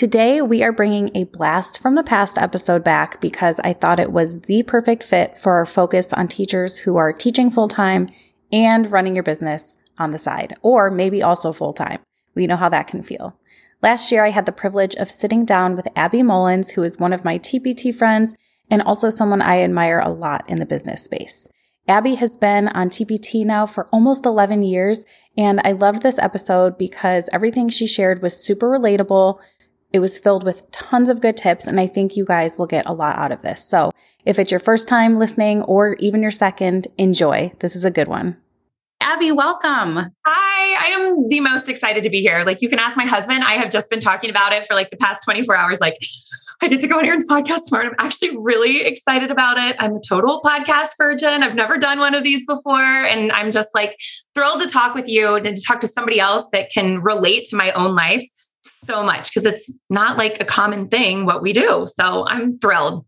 Today, we are bringing a blast from the past episode back because I thought it was the perfect fit for our focus on teachers who are teaching full time and running your business on the side, or maybe also full time. We know how that can feel. Last year, I had the privilege of sitting down with Abby Mullins, who is one of my TPT friends and also someone I admire a lot in the business space. Abby has been on TPT now for almost 11 years, and I loved this episode because everything she shared was super relatable. It was filled with tons of good tips, and I think you guys will get a lot out of this. So, if it's your first time listening or even your second, enjoy. This is a good one. Abby, welcome. Hi, I am the most excited to be here. Like you can ask my husband. I have just been talking about it for like the past 24 hours. Like, I get to go on Erin's podcast tomorrow. I'm actually really excited about it. I'm a total podcast virgin. I've never done one of these before. And I'm just like thrilled to talk with you and to talk to somebody else that can relate to my own life so much because it's not like a common thing what we do. So I'm thrilled.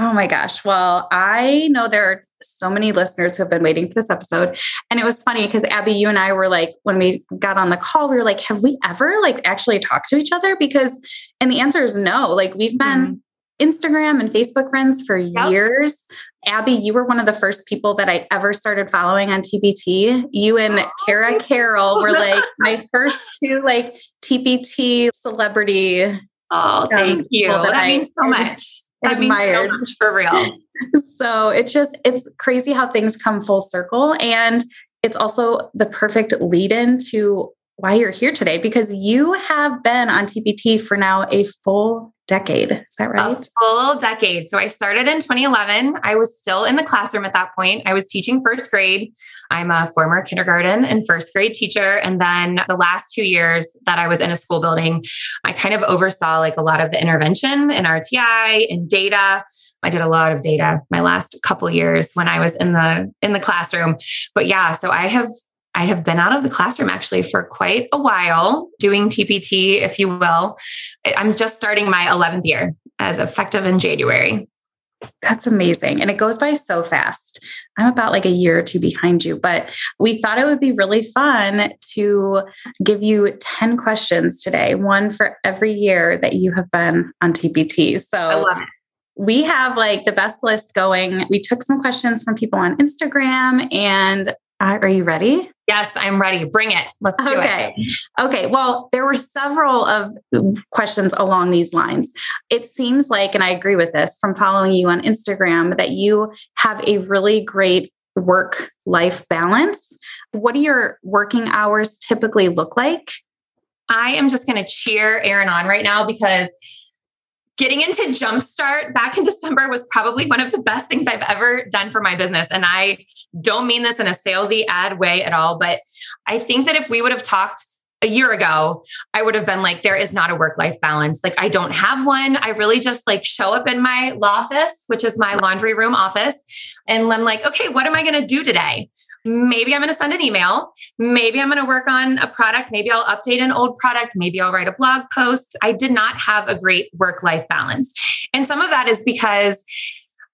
Oh my gosh. Well, I know there are so many listeners who have been waiting for this episode. And it was funny because Abby, you and I were like, when we got on the call, we were like, have we ever like actually talked to each other? Because, and the answer is no. Like we've been mm-hmm. Instagram and Facebook friends for yep. years. Abby, you were one of the first people that I ever started following on TPT. You and Cara Carroll were like my first two like TPT celebrity. Oh, thank you. That, that means so much admired so for real. so it's just it's crazy how things come full circle and it's also the perfect lead in to why you're here today because you have been on TPT for now a full decade. Is that right? A full decade. So I started in 2011. I was still in the classroom at that point. I was teaching first grade. I'm a former kindergarten and first grade teacher. And then the last two years that I was in a school building, I kind of oversaw like a lot of the intervention in RTI and data. I did a lot of data my last couple years when I was in the in the classroom. But yeah, so I have I have been out of the classroom actually for quite a while, doing TPT, if you will. I'm just starting my 11th year as effective in January. That's amazing. And it goes by so fast. I'm about like a year or two behind you, but we thought it would be really fun to give you 10 questions today, one for every year that you have been on TPT. So we have like the best list going. We took some questions from people on Instagram and uh, are you ready? Yes, I'm ready. Bring it. Let's do okay. it. Okay. Well, there were several of questions along these lines. It seems like, and I agree with this from following you on Instagram, that you have a really great work life balance. What do your working hours typically look like? I am just going to cheer Erin on right now because getting into Jumpstart back in December was probably one of the best things I've ever done for my business. And I don't mean this in a salesy ad way at all, but I think that if we would have talked a year ago, I would have been like, there is not a work life balance. Like, I don't have one. I really just like show up in my law office, which is my laundry room office. And I'm like, okay, what am I going to do today? Maybe I'm going to send an email. Maybe I'm going to work on a product. Maybe I'll update an old product. Maybe I'll write a blog post. I did not have a great work life balance. And some of that is because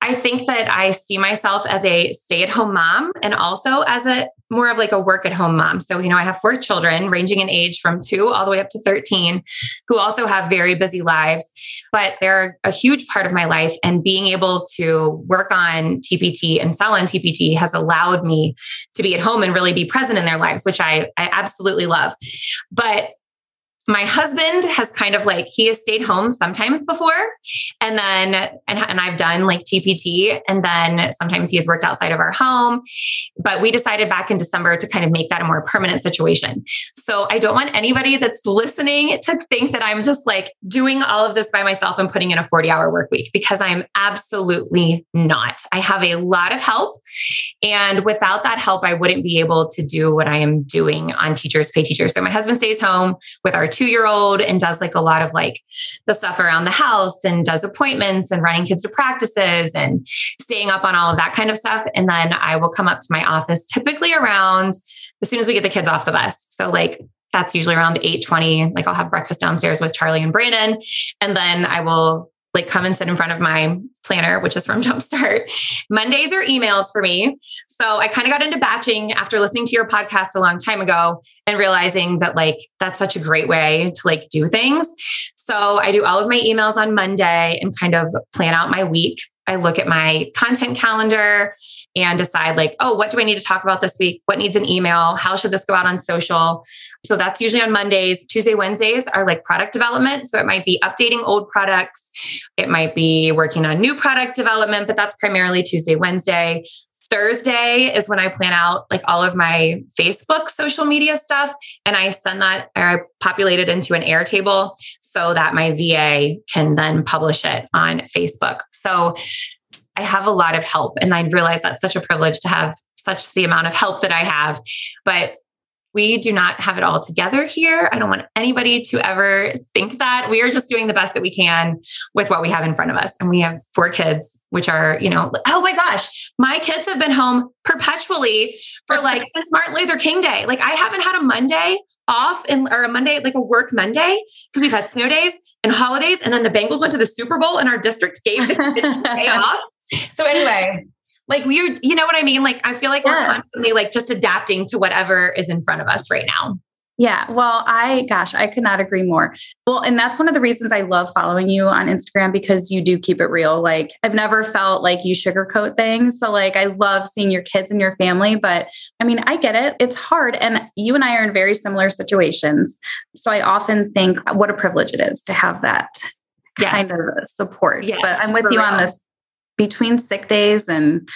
I think that I see myself as a stay at home mom and also as a more of like a work at home mom. So, you know, I have four children ranging in age from two all the way up to 13 who also have very busy lives, but they're a huge part of my life. And being able to work on TPT and sell on TPT has allowed me to be at home and really be present in their lives, which I, I absolutely love. But my husband has kind of like he has stayed home sometimes before and then and, and i've done like tpt and then sometimes he has worked outside of our home but we decided back in december to kind of make that a more permanent situation. So i don't want anybody that's listening to think that i'm just like doing all of this by myself and putting in a 40 hour work week because i'm absolutely not. I have a lot of help and without that help i wouldn't be able to do what i am doing on teachers pay teachers. So my husband stays home with our two year old and does like a lot of like the stuff around the house and does appointments and running kids to practices and staying up on all of that kind of stuff. And then I will come up to my office typically around as soon as we get the kids off the bus. So like that's usually around 8:20. Like I'll have breakfast downstairs with Charlie and Brandon. And then I will like come and sit in front of my planner, which is from Jumpstart. Mondays are emails for me. So I kind of got into batching after listening to your podcast a long time ago and realizing that like that's such a great way to like do things. So I do all of my emails on Monday and kind of plan out my week. I look at my content calendar and decide like, oh, what do I need to talk about this week? What needs an email? How should this go out on social? So that's usually on Mondays. Tuesday, Wednesdays are like product development. So it might be updating old products. It might be working on new product development, but that's primarily Tuesday, Wednesday. Thursday is when I plan out like all of my Facebook social media stuff. And I send that or I populate it into an Airtable so that my VA can then publish it on Facebook. So I have a lot of help. And I realize that's such a privilege to have such the amount of help that I have. But we do not have it all together here. I don't want anybody to ever think that. We are just doing the best that we can with what we have in front of us. And we have four kids, which are, you know, oh my gosh, my kids have been home perpetually for like since Martin Luther King Day. Like I haven't had a Monday off in, or a Monday, like a work Monday, because we've had snow days and holidays. And then the Bengals went to the Super Bowl and our district gave the day off. So anyway, like we're, you know what I mean? Like I feel like yes. we're constantly like just adapting to whatever is in front of us right now. Yeah. Well, I, gosh, I could not agree more. Well, and that's one of the reasons I love following you on Instagram because you do keep it real. Like, I've never felt like you sugarcoat things. So, like, I love seeing your kids and your family. But I mean, I get it. It's hard. And you and I are in very similar situations. So, I often think what a privilege it is to have that yes. kind of support. Yes, but I'm with you real. on this between sick days and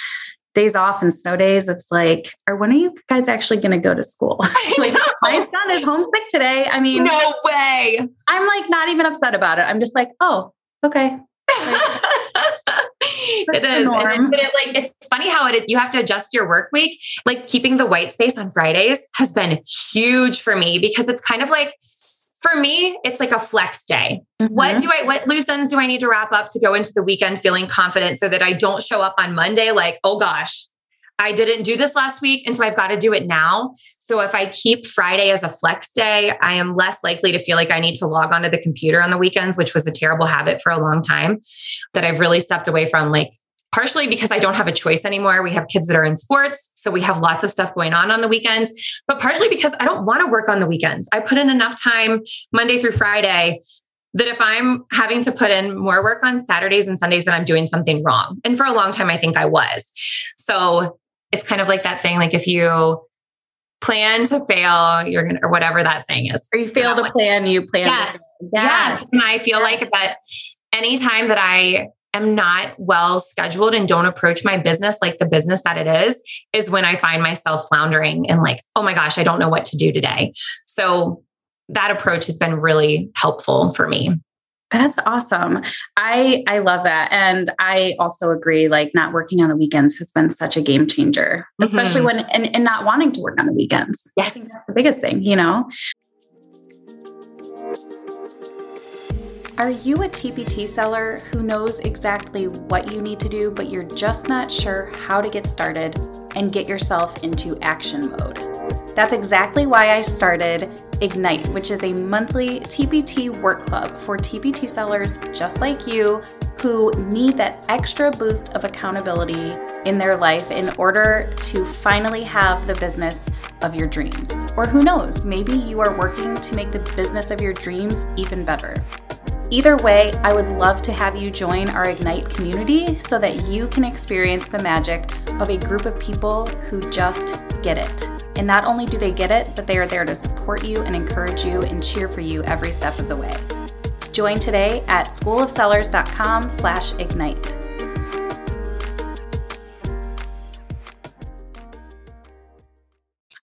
days off and snow days, it's like, are when are you guys actually going to go to school? like, my son is homesick today. I mean, no way. I'm like not even upset about it. I'm just like, oh, okay. it is. And it, like it's funny how it you have to adjust your work week. Like keeping the white space on Fridays has been huge for me because it's kind of like for me, it's like a flex day. Mm-hmm. What do I, what loose ends do I need to wrap up to go into the weekend feeling confident so that I don't show up on Monday like, oh gosh, I didn't do this last week. And so I've got to do it now. So if I keep Friday as a flex day, I am less likely to feel like I need to log onto the computer on the weekends, which was a terrible habit for a long time that I've really stepped away from. Like partially because I don't have a choice anymore. We have kids that are in sports. So we have lots of stuff going on on the weekends, but partially because I don't want to work on the weekends. I put in enough time Monday through Friday that if I'm having to put in more work on Saturdays and Sundays, then I'm doing something wrong. And for a long time, I think I was. So it's kind of like that saying, like if you plan to fail, you're gonna, or whatever that saying is. Or you fail to plan, you plan. Yes. yes. yes. And I feel yes. like that anytime that I am not well scheduled and don't approach my business like the business that it is, is when I find myself floundering and like, oh my gosh, I don't know what to do today. So that approach has been really helpful for me. That's awesome. I I love that. And I also agree like not working on the weekends has been such a game changer, especially mm-hmm. when and, and not wanting to work on the weekends. Yes. I think that's the biggest thing, you know. Are you a TPT seller who knows exactly what you need to do, but you're just not sure how to get started and get yourself into action mode? That's exactly why I started Ignite, which is a monthly TPT work club for TPT sellers just like you who need that extra boost of accountability in their life in order to finally have the business of your dreams. Or who knows, maybe you are working to make the business of your dreams even better. Either way, I would love to have you join our Ignite community so that you can experience the magic of a group of people who just get it. And not only do they get it, but they are there to support you and encourage you and cheer for you every step of the way. Join today at schoolofsellers.com slash ignite.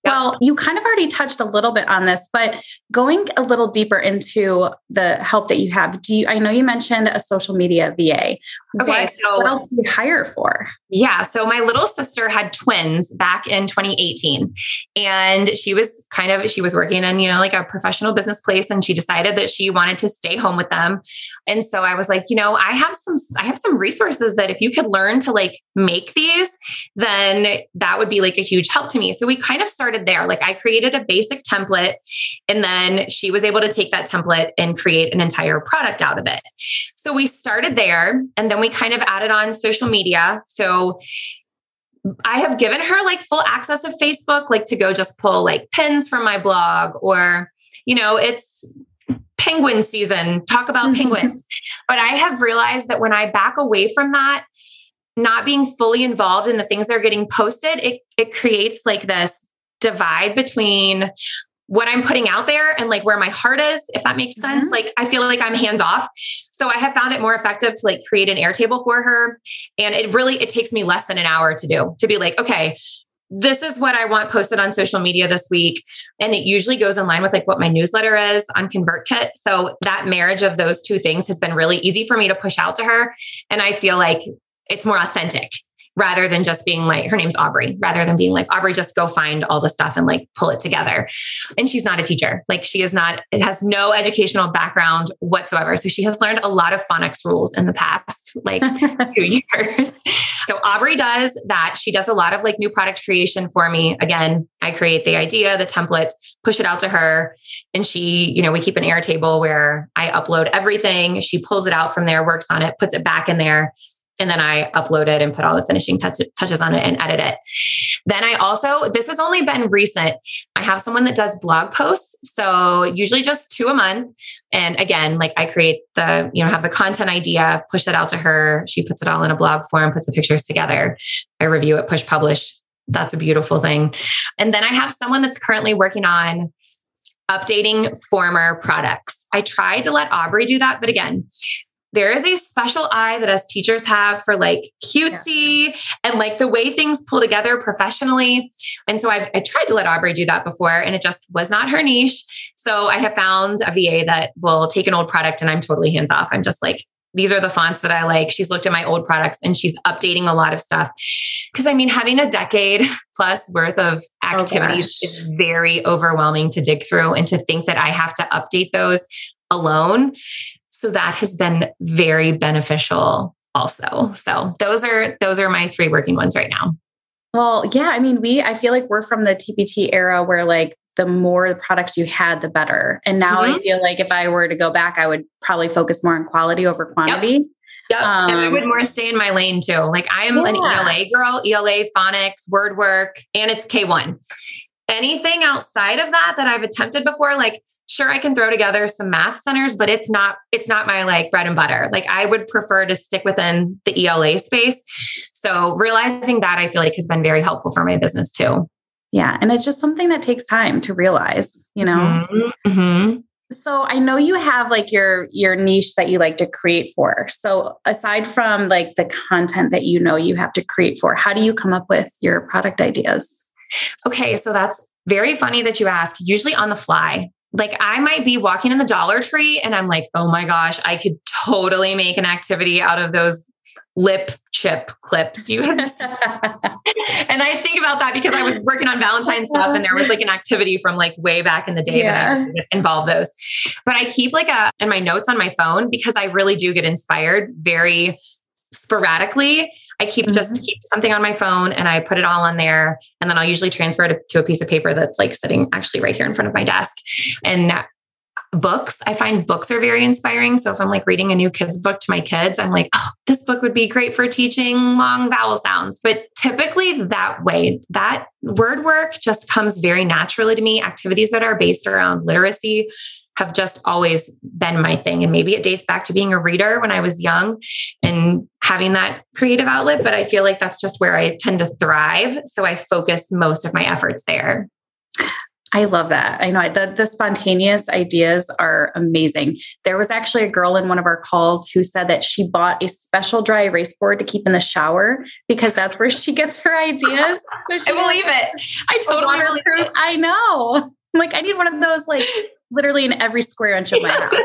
Well, you kind of already touched a little bit on this, but going a little deeper into the help that you have, do you, I know you mentioned a social media VA. Okay. What, so what else do you hire for? Yeah. So my little sister had twins back in 2018 and she was kind of, she was working in, you know, like a professional business place and she decided that she wanted to stay home with them. And so I was like, you know, I have some, I have some resources that if you could learn to like make these, then that would be like a huge help to me. So we kind of started there. Like I created a basic template and then she was able to take that template and create an entire product out of it. So we started there and then we kind of added on social media. So I have given her like full access of Facebook, like to go just pull like pins from my blog or, you know, it's penguin season, talk about mm-hmm. penguins. But I have realized that when I back away from that, not being fully involved in the things that are getting posted, it, it creates like this divide between what I'm putting out there and like where my heart is, if that makes sense. Mm-hmm. Like I feel like I'm hands off. So I have found it more effective to like create an Airtable for her. And it really, it takes me less than an hour to do to be like, okay, this is what I want posted on social media this week. And it usually goes in line with like what my newsletter is on ConvertKit. So that marriage of those two things has been really easy for me to push out to her. And I feel like it's more authentic rather than just being like, her name's Aubrey, rather than being like, Aubrey, just go find all the stuff and like pull it together. And she's not a teacher. Like she is not, it has no educational background whatsoever. So she has learned a lot of phonics rules in the past like two years. So Aubrey does that. She does a lot of like new product creation for me. Again, I create the idea, the templates, push it out to her. And she, you know, we keep an Airtable where I upload everything. She pulls it out from there, works on it, puts it back in there and then I upload it and put all the finishing touch- touches on it and edit it. Then I also, this has only been recent. I have someone that does blog posts. So usually just two a month. And again, like I create the, you know, have the content idea, push it out to her. She puts it all in a blog form, puts the pictures together. I review it, push publish. That's a beautiful thing. And then I have someone that's currently working on updating former products. I tried to let Aubrey do that, but again, there is a special eye that us teachers have for like cutesy yeah. and like the way things pull together professionally. And so I've I tried to let Aubrey do that before and it just was not her niche. So I have found a VA that will take an old product and I'm totally hands off. I'm just like, these are the fonts that I like. She's looked at my old products and she's updating a lot of stuff. Cause I mean, having a decade plus worth of oh, activities oh is very overwhelming to dig through and to think that I have to update those alone so that has been very beneficial also. So those are those are my three working ones right now. Well, yeah, I mean, we I feel like we're from the TPT era where like the more the products you had, the better. And now mm-hmm. I feel like if I were to go back, I would probably focus more on quality over quantity. Yep. Yep. Um, and I would more stay in my lane too. Like I am yeah. an ELA girl, ELA, phonics, word work, and it's K1. Anything outside of that that I've attempted before, like sure I can throw together some math centers, but it's not it's not my like bread and butter. Like I would prefer to stick within the ELA space. So realizing that I feel like has been very helpful for my business too. Yeah, and it's just something that takes time to realize, you know. Mm-hmm. So I know you have like your your niche that you like to create for. So aside from like the content that you know you have to create for, how do you come up with your product ideas? Okay, so that's very funny that you ask. Usually on the fly like I might be walking in the Dollar Tree and I'm like, oh my gosh, I could totally make an activity out of those lip chip clips. Do you understand? and I think about that because I was working on Valentine's stuff and there was like an activity from like way back in the day yeah. that involved those. But I keep like a in my notes on my phone because I really do get inspired very sporadically. I keep mm-hmm. just keep something on my phone and I put it all on there. And then I'll usually transfer it to a piece of paper that's like sitting actually right here in front of my desk. And books, I find books are very inspiring. So if I'm like reading a new kids book to my kids, I'm like, oh, this book would be great for teaching long vowel sounds. But typically that way, that word work just comes very naturally to me. Activities that are based around literacy have just always been my thing. And maybe it dates back to being a reader when I was young and having that creative outlet, but I feel like that's just where I tend to thrive. So I focus most of my efforts there. I love that. I know the, the spontaneous ideas are amazing. There was actually a girl in one of our calls who said that she bought a special dry erase board to keep in the shower because that's where she gets her ideas. So she I believe it. I totally believe it. I know. I'm like, I need one of those, like literally in every square inch of my house.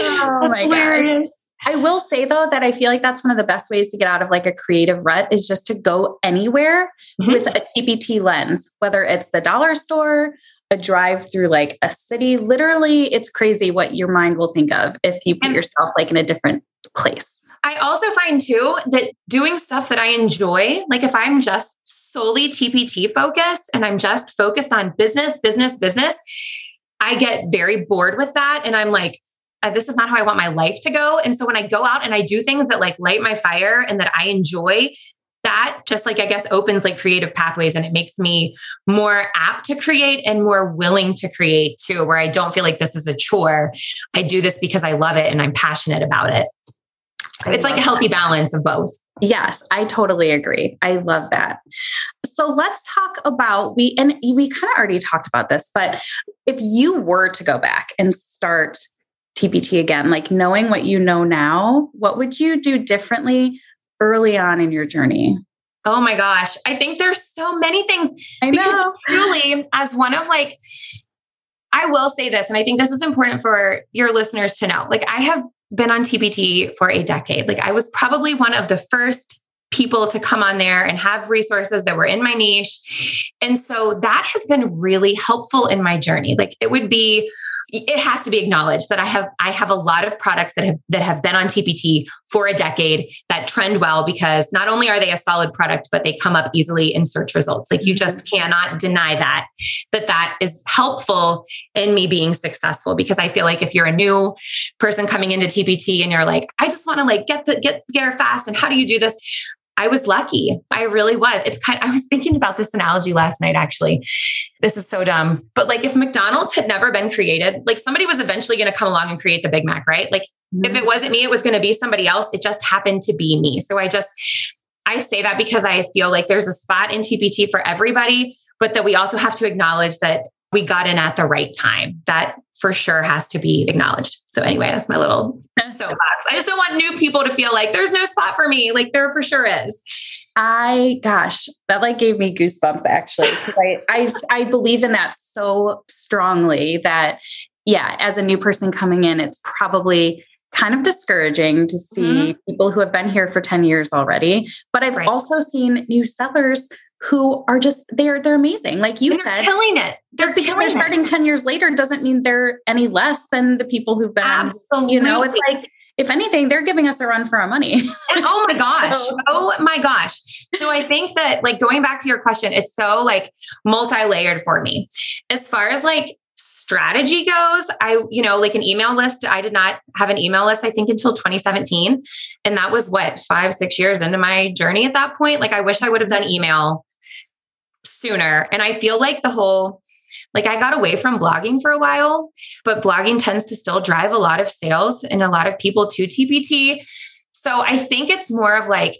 oh that's my hilarious. God. I will say though that I feel like that's one of the best ways to get out of like a creative rut is just to go anywhere mm-hmm. with a TPT lens, whether it's the dollar store, a drive through like a city. Literally, it's crazy what your mind will think of if you put yourself like in a different place. I also find too that doing stuff that I enjoy, like if I'm just solely TPT focused and I'm just focused on business, business, business, I get very bored with that. And I'm like, uh, this is not how I want my life to go. And so when I go out and I do things that like light my fire and that I enjoy, that just like I guess opens like creative pathways and it makes me more apt to create and more willing to create too, where I don't feel like this is a chore. I do this because I love it and I'm passionate about it. So it's like a healthy that. balance of both. Yes, I totally agree. I love that. So let's talk about we and we kind of already talked about this, but if you were to go back and start TPT again, like knowing what you know now, what would you do differently early on in your journey? Oh my gosh. I think there's so many things. I know. truly, as one of like, I will say this, and I think this is important for your listeners to know. Like, I have been on TPT for a decade. Like, I was probably one of the first people to come on there and have resources that were in my niche. And so that has been really helpful in my journey. Like it would be it has to be acknowledged that I have I have a lot of products that have that have been on TPT for a decade that trend well because not only are they a solid product but they come up easily in search results. Like you just mm-hmm. cannot deny that that that is helpful in me being successful because I feel like if you're a new person coming into TPT and you're like I just want to like get the get there fast and how do you do this? I was lucky. I really was. It's kind of, I was thinking about this analogy last night actually. This is so dumb. But like if McDonald's had never been created, like somebody was eventually going to come along and create the Big Mac, right? Like mm-hmm. if it wasn't me, it was going to be somebody else. It just happened to be me. So I just I say that because I feel like there's a spot in TPT for everybody, but that we also have to acknowledge that we got in at the right time. That for sure has to be acknowledged. So anyway, that's my little soapbox. I just don't want new people to feel like there's no spot for me. Like there for sure is. I gosh, that like gave me goosebumps actually I I I believe in that so strongly that yeah, as a new person coming in, it's probably kind of discouraging to see mm-hmm. people who have been here for 10 years already. But I've right. also seen new sellers who are just they're they're amazing. Like you they're said, killing it. They're just because they're starting it. 10 years later doesn't mean they're any less than the people who've been Absolutely. you know, it's like if anything, they're giving us a run for our money. and oh my gosh. so, oh my gosh. So I think that like going back to your question, it's so like multi-layered for me. As far as like strategy goes, I, you know, like an email list, I did not have an email list, I think, until 2017. And that was what, five, six years into my journey at that point. Like, I wish I would have done email sooner. And I feel like the whole, like, I got away from blogging for a while, but blogging tends to still drive a lot of sales and a lot of people to TPT. So I think it's more of like,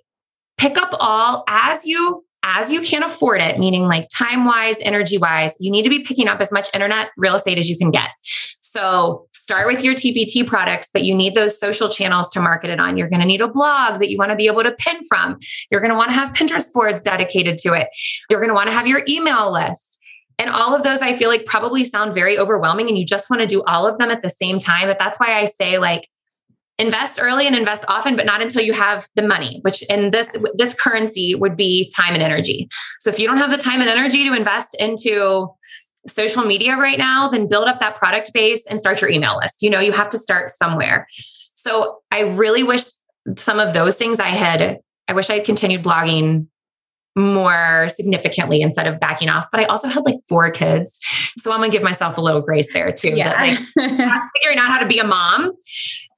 pick up all as you as you can afford it, meaning like time wise, energy wise, you need to be picking up as much internet real estate as you can get. So start with your TPT products, but you need those social channels to market it on. You're going to need a blog that you want to be able to pin from. You're going to want to have Pinterest boards dedicated to it. You're going to want to have your email list. And all of those I feel like probably sound very overwhelming and you just want to do all of them at the same time. But that's why I say like invest early and invest often but not until you have the money which in this this currency would be time and energy. So if you don't have the time and energy to invest into social media right now then build up that product base and start your email list. You know you have to start somewhere. So i really wish some of those things i had i wish i had continued blogging more significantly instead of backing off. But I also had like four kids. So I'm gonna give myself a little grace there too. Yeah. That, like, figuring out how to be a mom.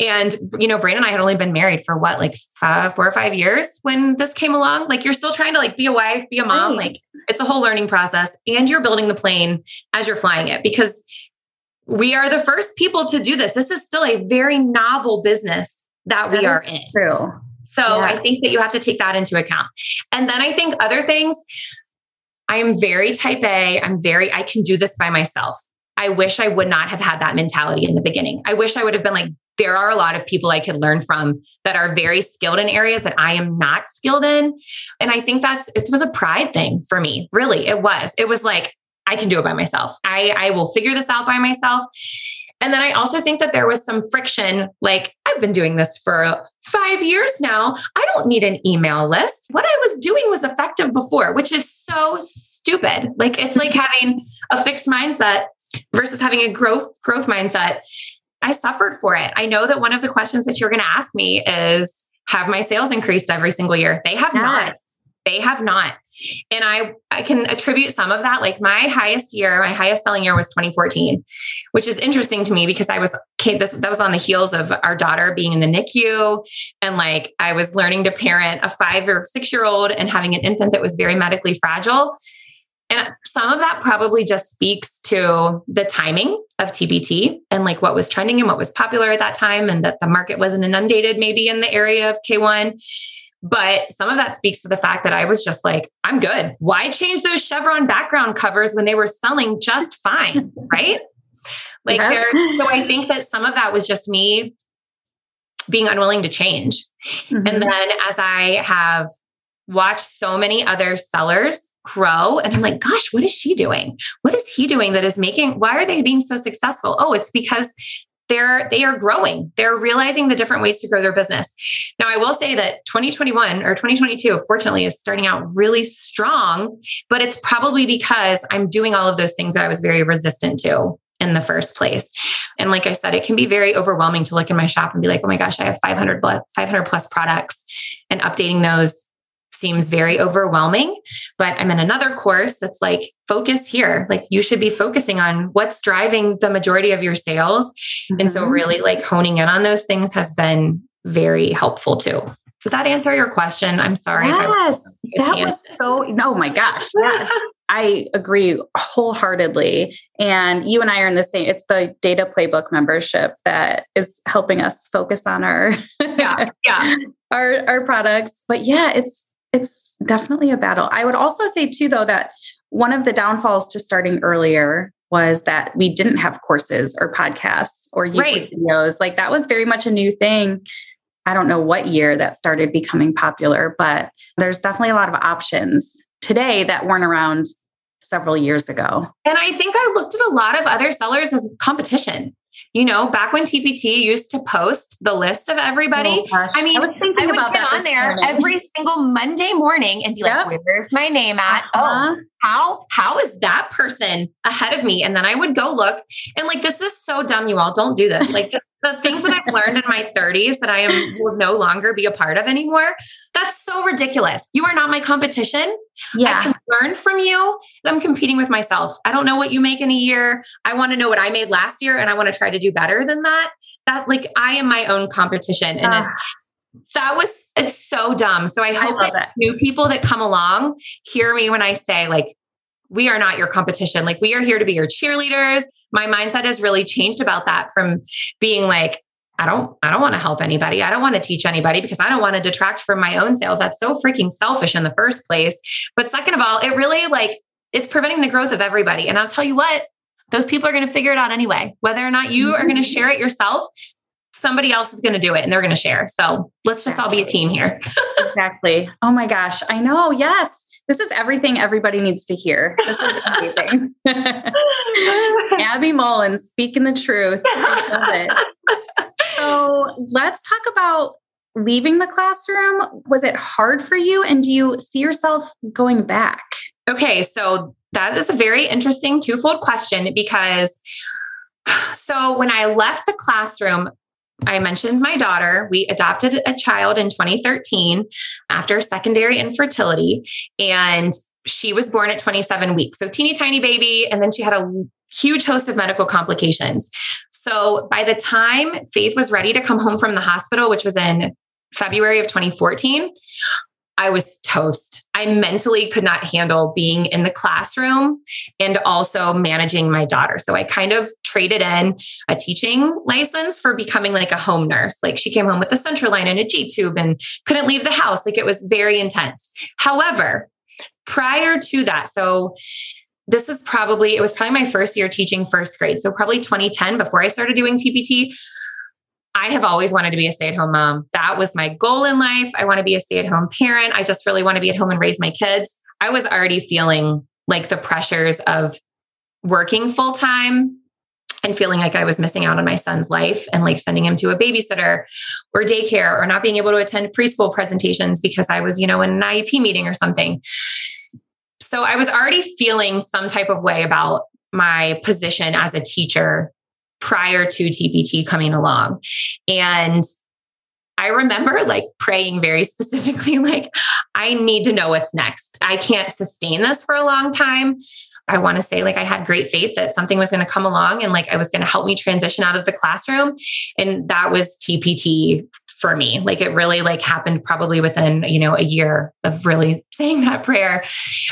And, you know, Brandon and I had only been married for what, like five, four or five years when this came along. Like you're still trying to like be a wife, be a mom. Right. Like it's a whole learning process. And you're building the plane as you're flying it because we are the first people to do this. This is still a very novel business that we are in. True. So yeah. I think that you have to take that into account. And then I think other things, I am very type A. I'm very, I can do this by myself. I wish I would not have had that mentality in the beginning. I wish I would have been like, there are a lot of people I could learn from that are very skilled in areas that I am not skilled in. And I think that's, it was a pride thing for me. Really, it was. It was like, I can do it by myself. I, I will figure this out by myself. And then I also think that there was some friction. Like, I've been doing this for five years now. I don't need an email list. What I was doing was effective before, which is so stupid. Like, it's like having a fixed mindset versus having a growth growth mindset. I suffered for it. I know that one of the questions that you're going to ask me is have my sales increased every single year? They have yes. not. They have not. And I, I can attribute some of that. Like my highest year, my highest selling year was 2014, which is interesting to me because I was, okay, this, that was on the heels of our daughter being in the NICU. And like I was learning to parent a five or six year old and having an infant that was very medically fragile. And some of that probably just speaks to the timing of TPT and like what was trending and what was popular at that time, and that the market wasn't inundated maybe in the area of K1. But some of that speaks to the fact that I was just like, I'm good. Why change those chevron background covers when they were selling just fine? right. Like yeah. there, so I think that some of that was just me being unwilling to change. Mm-hmm. And then as I have watched so many other sellers grow. And I'm like, gosh, what is she doing? What is he doing that is making, why are they being so successful? Oh, it's because they're they are growing. They're realizing the different ways to grow their business. Now i will say that 2021 or 2022 fortunately is starting out really strong but it's probably because i'm doing all of those things that i was very resistant to in the first place. And like i said it can be very overwhelming to look in my shop and be like oh my gosh i have 500 plus, 500 plus products and updating those seems very overwhelming. But I'm in another course that's like, focus here. Like, you should be focusing on what's driving the majority of your sales. Mm-hmm. And so, mm-hmm. really, like, honing in on those things has been very helpful too. Does that answer your question? I'm sorry. Yes, that was so. Oh my gosh. Yes. I agree wholeheartedly. And you and I are in the same, it's the data playbook membership that is helping us focus on our yeah, yeah. our our products. But yeah, it's it's definitely a battle. I would also say, too, though, that one of the downfalls to starting earlier was that we didn't have courses or podcasts or YouTube right. videos. Like that was very much a new thing. I don't know what year that started becoming popular, but there's definitely a lot of options today that weren't around several years ago. And I think I looked at a lot of other sellers as competition. You know, back when TPT used to post the list of everybody, oh, I mean, I, was thinking I would about get on there morning. every single Monday morning and be yep. like, "Where's my name at? Uh-huh. Oh, how how is that person ahead of me?" And then I would go look, and like, this is so dumb. You all don't do this. Like, the things that I've learned in my 30s that I am will no longer be a part of anymore. That's so ridiculous. You are not my competition. Yeah. I can learn from you. I'm competing with myself. I don't know what you make in a year. I want to know what I made last year and I want to try to do better than that. That like I am my own competition. And uh, it's that was it's so dumb. So I hope I that, that new people that come along hear me when I say like we are not your competition. Like we are here to be your cheerleaders my mindset has really changed about that from being like, I don't, I don't want to help anybody. I don't want to teach anybody because I don't want to detract from my own sales. That's so freaking selfish in the first place. But second of all, it really like it's preventing the growth of everybody. And I'll tell you what, those people are going to figure it out anyway. Whether or not you are going to mm-hmm. share it yourself, somebody else is going to do it and they're going to share. So let's just all be a team here. exactly. Oh my gosh. I know. Yes. This is everything everybody needs to hear. This is amazing. Abby Mullins speaking the truth. so let's talk about leaving the classroom. Was it hard for you? And do you see yourself going back? Okay, so that is a very interesting twofold question because so when I left the classroom, I mentioned my daughter. We adopted a child in 2013 after secondary infertility, and she was born at 27 weeks. So, teeny tiny baby. And then she had a huge host of medical complications. So, by the time Faith was ready to come home from the hospital, which was in February of 2014, I was toast. I mentally could not handle being in the classroom and also managing my daughter. So I kind of traded in a teaching license for becoming like a home nurse. Like she came home with a central line and a G tube and couldn't leave the house. Like it was very intense. However, prior to that, so this is probably it was probably my first year teaching first grade so probably 2010 before i started doing tpt i have always wanted to be a stay-at-home mom. That was my goal in life. I want to be a stay-at-home parent. I just really want to be at home and raise my kids. I was already feeling like the pressures of working full-time and feeling like I was missing out on my son's life and like sending him to a babysitter or daycare or not being able to attend preschool presentations because I was, you know, in an IEP meeting or something. So I was already feeling some type of way about my position as a teacher prior to TPT coming along. And I remember like praying very specifically, like, I need to know what's next. I can't sustain this for a long time. I want to say like I had great faith that something was going to come along and like I was going to help me transition out of the classroom. And that was TPT for me. Like it really like happened probably within, you know, a year of really saying that prayer.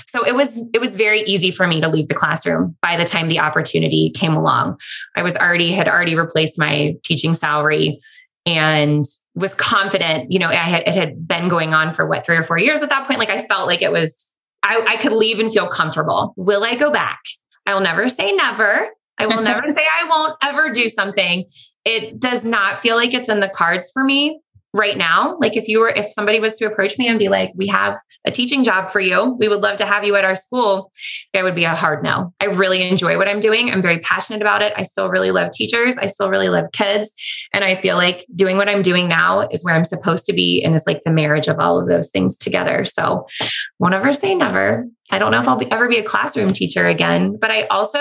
So it was it was very easy for me to leave the classroom by the time the opportunity came along. I was already had already replaced my teaching salary and was confident, you know, I had it had been going on for what 3 or 4 years at that point like I felt like it was I, I could leave and feel comfortable. Will I go back? I will never say never. I will never say I won't ever do something. It does not feel like it's in the cards for me right now like if you were if somebody was to approach me and be like we have a teaching job for you. We would love to have you at our school that would be a hard no. I really enjoy what i'm doing. I'm very passionate about it. I still really love teachers. I still really love kids. And i feel like doing what i'm doing now is where i'm supposed to be and is like the marriage of all of those things together. So won't ever say never. I don't know if i'll be, ever be a classroom teacher again but i also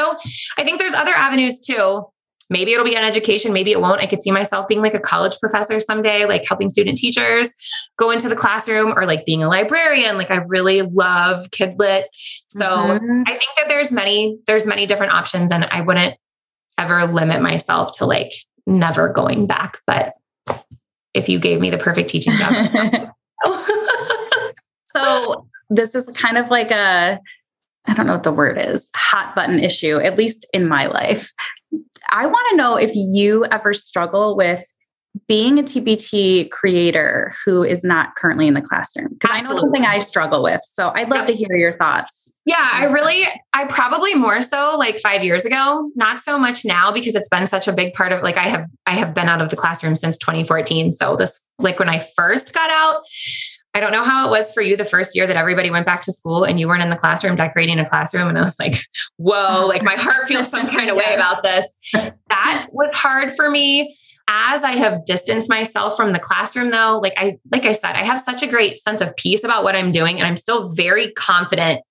i think there's other avenues too maybe it'll be an education, maybe it won't. I could see myself being like a college professor someday, like helping student teachers go into the classroom or like being a librarian. Like I really love kid lit. So mm-hmm. I think that there's many, there's many different options and I wouldn't ever limit myself to like never going back. But if you gave me the perfect teaching job. so this is kind of like a I don't know what the word is, hot button issue, at least in my life. I want to know if you ever struggle with being a TPT creator who is not currently in the classroom because I know something I struggle with. So I'd love to hear your thoughts. Yeah, I really, I probably more so like five years ago, not so much now because it's been such a big part of like I have, I have been out of the classroom since 2014. So this, like when I first got out, I don't know how it was for you the first year that everybody went back to school and you weren't in the classroom decorating a classroom. And I was like, whoa, like my heart feels some kind of way about this. That was hard for me. As I have distanced myself from the classroom though, like I like I said, I have such a great sense of peace about what I'm doing and I'm still very confident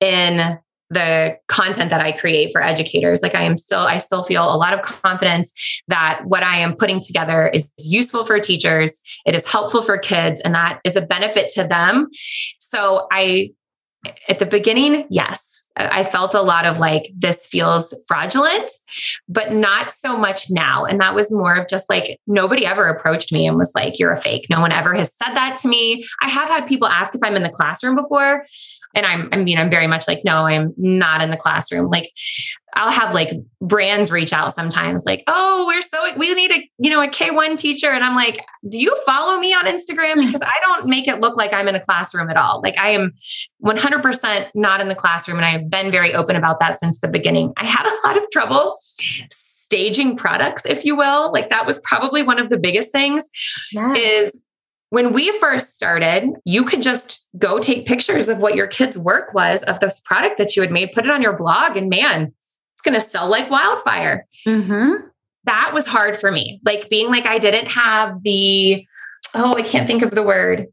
in the content that I create for educators. Like I am still, I still feel a lot of confidence that what I am putting together is useful for teachers, it is helpful for kids, and that is a benefit to them. So I, at the beginning, yes, I felt a lot of like, this feels fraudulent, but not so much now. And that was more of just like, nobody ever approached me and was like, you're a fake. No one ever has said that to me. I have had people ask if I'm in the classroom before. And I'm, I mean, I'm very much like, no, I'm not in the classroom. Like, I'll have like brands reach out sometimes, like, oh, we're so, we need a, you know, a K1 teacher. And I'm like, do you follow me on Instagram? Hmm. Because I don't make it look like I'm in a classroom at all. Like, I am 100% not in the classroom. And I've been very open about that since the beginning. I had a lot of trouble staging products, if you will. Like, that was probably one of the biggest things yes. is when we first started, you could just go take pictures of what your kid's work was of this product that you had made, put it on your blog, and man, it's going to sell like wildfire. Mm-hmm. That was hard for me. Like being like, I didn't have the, oh, I can't think of the word,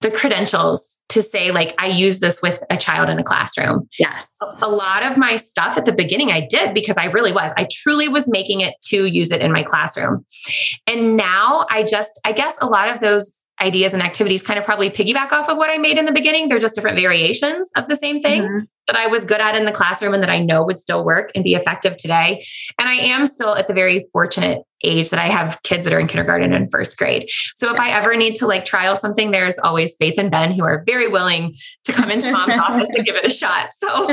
the credentials to say like i use this with a child in a classroom. Yes. A lot of my stuff at the beginning i did because i really was. I truly was making it to use it in my classroom. And now i just i guess a lot of those ideas and activities kind of probably piggyback off of what i made in the beginning. They're just different variations of the same thing. Mm-hmm. That I was good at in the classroom and that I know would still work and be effective today. And I am still at the very fortunate age that I have kids that are in kindergarten and first grade. So if I ever need to like trial something, there's always Faith and Ben who are very willing to come into mom's office and give it a shot. So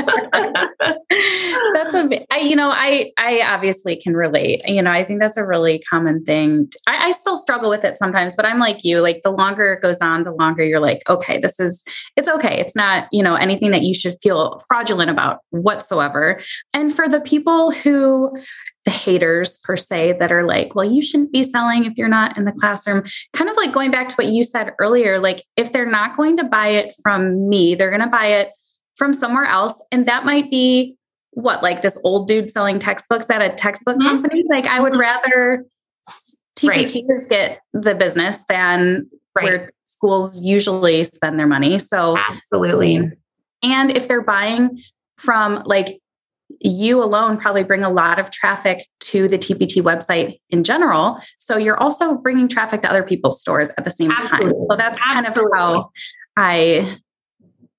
that's a, I, you know, I, I obviously can relate. You know, I think that's a really common thing. I, I still struggle with it sometimes, but I'm like you, like the longer it goes on, the longer you're like, okay, this is, it's okay. It's not, you know, anything that you should feel fraudulent about whatsoever. And for the people who, the haters per se that are like, well, you shouldn't be selling if you're not in the classroom. Kind of like going back to what you said earlier, like if they're not going to buy it from me, they're going to buy it from somewhere else. And that might be what, like this old dude selling textbooks at a textbook mm-hmm. company? Like I would rather TPTs right. get the business than right. where schools usually spend their money. So absolutely. And if they're buying from like you alone probably bring a lot of traffic to the TPT website in general. So you're also bringing traffic to other people's stores at the same Absolutely. time. So that's Absolutely. kind of how I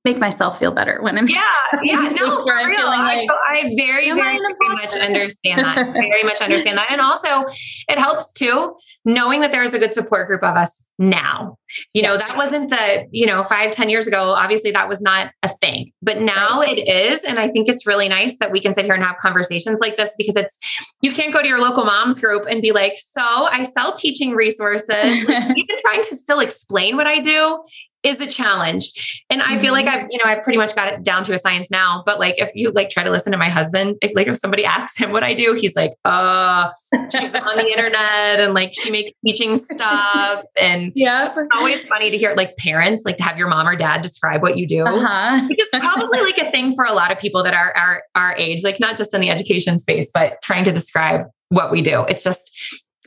make myself feel better when I'm yeah yeah. no for real. like, I, I very very, very much understand that. Very much understand that. And also it helps too knowing that there is a good support group of us now. You know that wasn't the you know five ten years ago obviously that was not a thing. But now right. it is and I think it's really nice that we can sit here and have conversations like this because it's you can't go to your local moms group and be like so I sell teaching resources. Like, even trying to still explain what I do is the challenge. And I feel like mm-hmm. I've, you know, I've pretty much got it down to a science now. But like if you like try to listen to my husband, if like if somebody asks him what I do, he's like, uh, she's on the internet and like she makes teaching stuff. And yeah, it's always funny to hear like parents like to have your mom or dad describe what you do. Uh-huh. Because probably like a thing for a lot of people that are our our age, like not just in the education space, but trying to describe what we do. It's just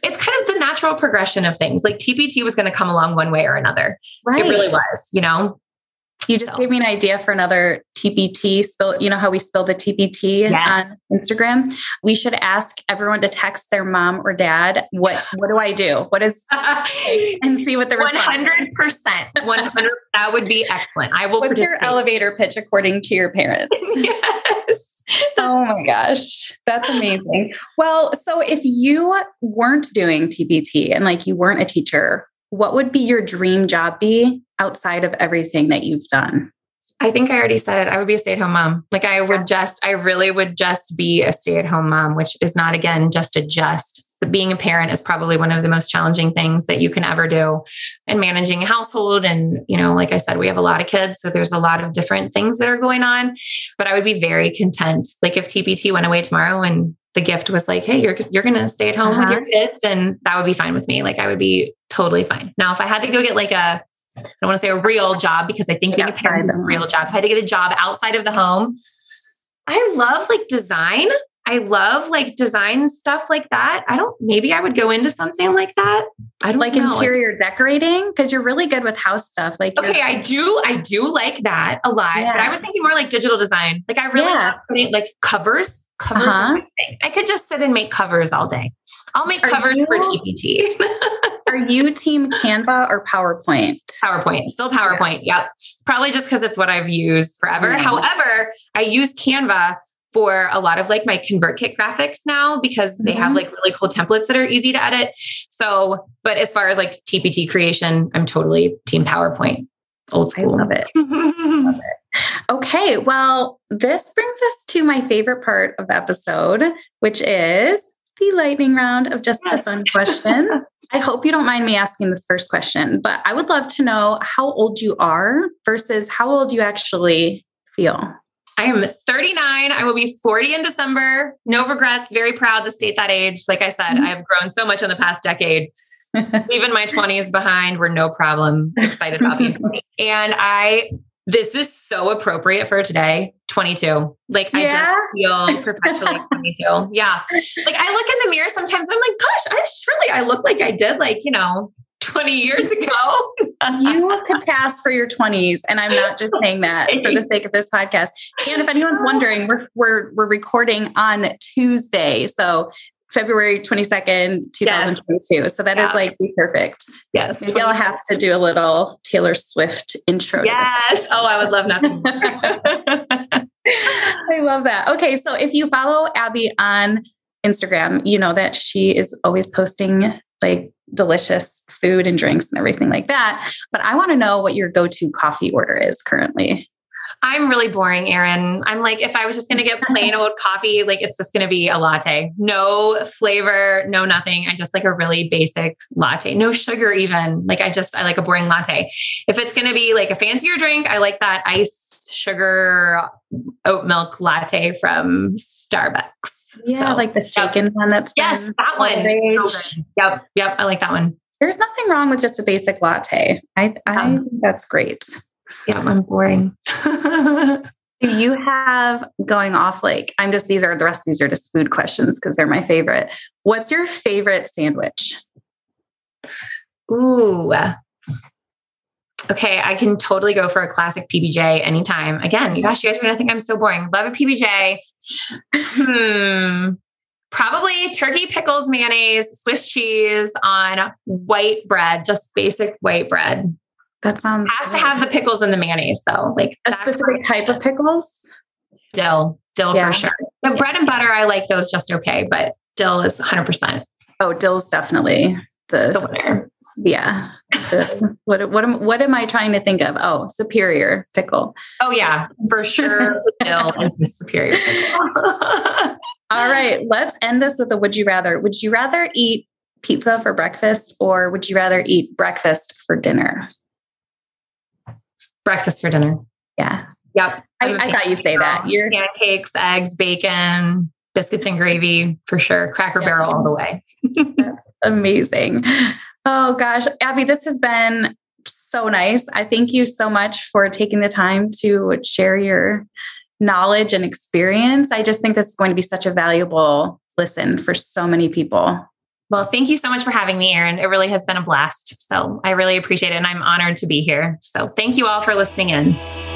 it's kind of the natural progression of things. Like TPT was going to come along one way or another. Right. It really was, you know? You just so. gave me an idea for another TPT spill. You know how we spill the TPT yes. on Instagram? We should ask everyone to text their mom or dad, what what do I do? What is and see what the response 100%. 100 that would be excellent. I will What's your elevator pitch according to your parents? yes. oh my gosh, that's amazing. Well, so if you weren't doing TPT and like you weren't a teacher, what would be your dream job be outside of everything that you've done? I think I already said it. I would be a stay at home mom. Like I would just, I really would just be a stay at home mom, which is not, again, just a just being a parent is probably one of the most challenging things that you can ever do and managing a household and you know like i said we have a lot of kids so there's a lot of different things that are going on but i would be very content like if tpt went away tomorrow and the gift was like hey you're you're going to stay at home uh-huh. with your kids and that would be fine with me like i would be totally fine now if i had to go get like a I don't want to say a real job because I think being a parent is a real job. If I had to get a job outside of the home, I love like design. I love like design stuff like that. I don't, maybe I would go into something like that. I don't like know. interior decorating because you're really good with house stuff. Like, okay, I do, I do like that a lot, yeah. but I was thinking more like digital design. Like, I really yeah. putting like covers. Covers. Uh-huh. I could just sit and make covers all day. I'll make are covers you, for TPT. are you team Canva or PowerPoint? PowerPoint, still PowerPoint. Yeah. Yep. Probably just because it's what I've used forever. However, I use Canva for a lot of like my ConvertKit graphics now because they have mm-hmm. like really cool templates that are easy to edit. So, but as far as like TPT creation, I'm totally team PowerPoint. Old school. I love it. love it. Okay. Well, this brings us to my favorite part of the episode, which is the lightning round of just yes. a fun question. I hope you don't mind me asking this first question, but I would love to know how old you are versus how old you actually feel. I am 39. I will be 40 in December. No regrets. Very proud to state that age. Like I said, mm-hmm. I've grown so much in the past decade. Leaving my 20s behind were no problem. Excited about being 20. And I, this is so appropriate for today. 22. Like yeah. I just feel perpetually 22. Yeah. Like I look in the mirror sometimes I'm like, gosh, I surely I look like I did like, you know, 20 years ago. you could pass for your 20s. And I'm not just saying that for the sake of this podcast. And if anyone's wondering, we're, we're, we're recording on Tuesday. So February 22nd, 2022. Yes. So that yeah. is like perfect. Yes. Maybe I'll have to do a little Taylor Swift intro. Yes. Oh, I would love nothing I love that. Okay. So if you follow Abby on Instagram, you know that she is always posting like delicious food and drinks and everything like that. But I want to know what your go to coffee order is currently. I'm really boring, Erin. I'm like, if I was just going to get plain old coffee, like it's just going to be a latte. No flavor, no nothing. I just like a really basic latte. No sugar, even. Like I just, I like a boring latte. If it's going to be like a fancier drink, I like that ice sugar oat milk latte from Starbucks. Yeah, so, like the shaken yep. one that's yes, that one. So yep, yep, I like that one. There's nothing wrong with just a basic latte. I I um, think that's great. Yeah, I'm boring. Do you have going off like I'm just these are the rest of these are just food questions because they're my favorite. What's your favorite sandwich? Ooh. Okay, I can totally go for a classic PBJ anytime. Again, you gosh, you guys are gonna think I'm so boring. Love a PBJ. Hmm. Probably turkey pickles, mayonnaise, Swiss cheese on white bread, just basic white bread. That sounds has to have the pickles and the mayonnaise though. Like a specific type of pickles. Dill, dill yeah. for sure. The yeah. bread and butter, I like those just okay, but dill is 100. percent Oh, dill's definitely the, the winner. Yeah. What what am what am I trying to think of? Oh, superior pickle. Oh yeah, for sure. dill is the superior pickle. All right, let's end this with a would you rather. Would you rather eat pizza for breakfast or would you rather eat breakfast for dinner? breakfast for dinner. Yeah. Yep. I, I thought you'd say that. Your pancakes, eggs, bacon, biscuits and gravy for sure. Cracker yeah. Barrel all the way. That's amazing. Oh gosh, Abby, this has been so nice. I thank you so much for taking the time to share your knowledge and experience. I just think this is going to be such a valuable listen for so many people. Well, thank you so much for having me, Erin. It really has been a blast. So I really appreciate it. And I'm honored to be here. So thank you all for listening in.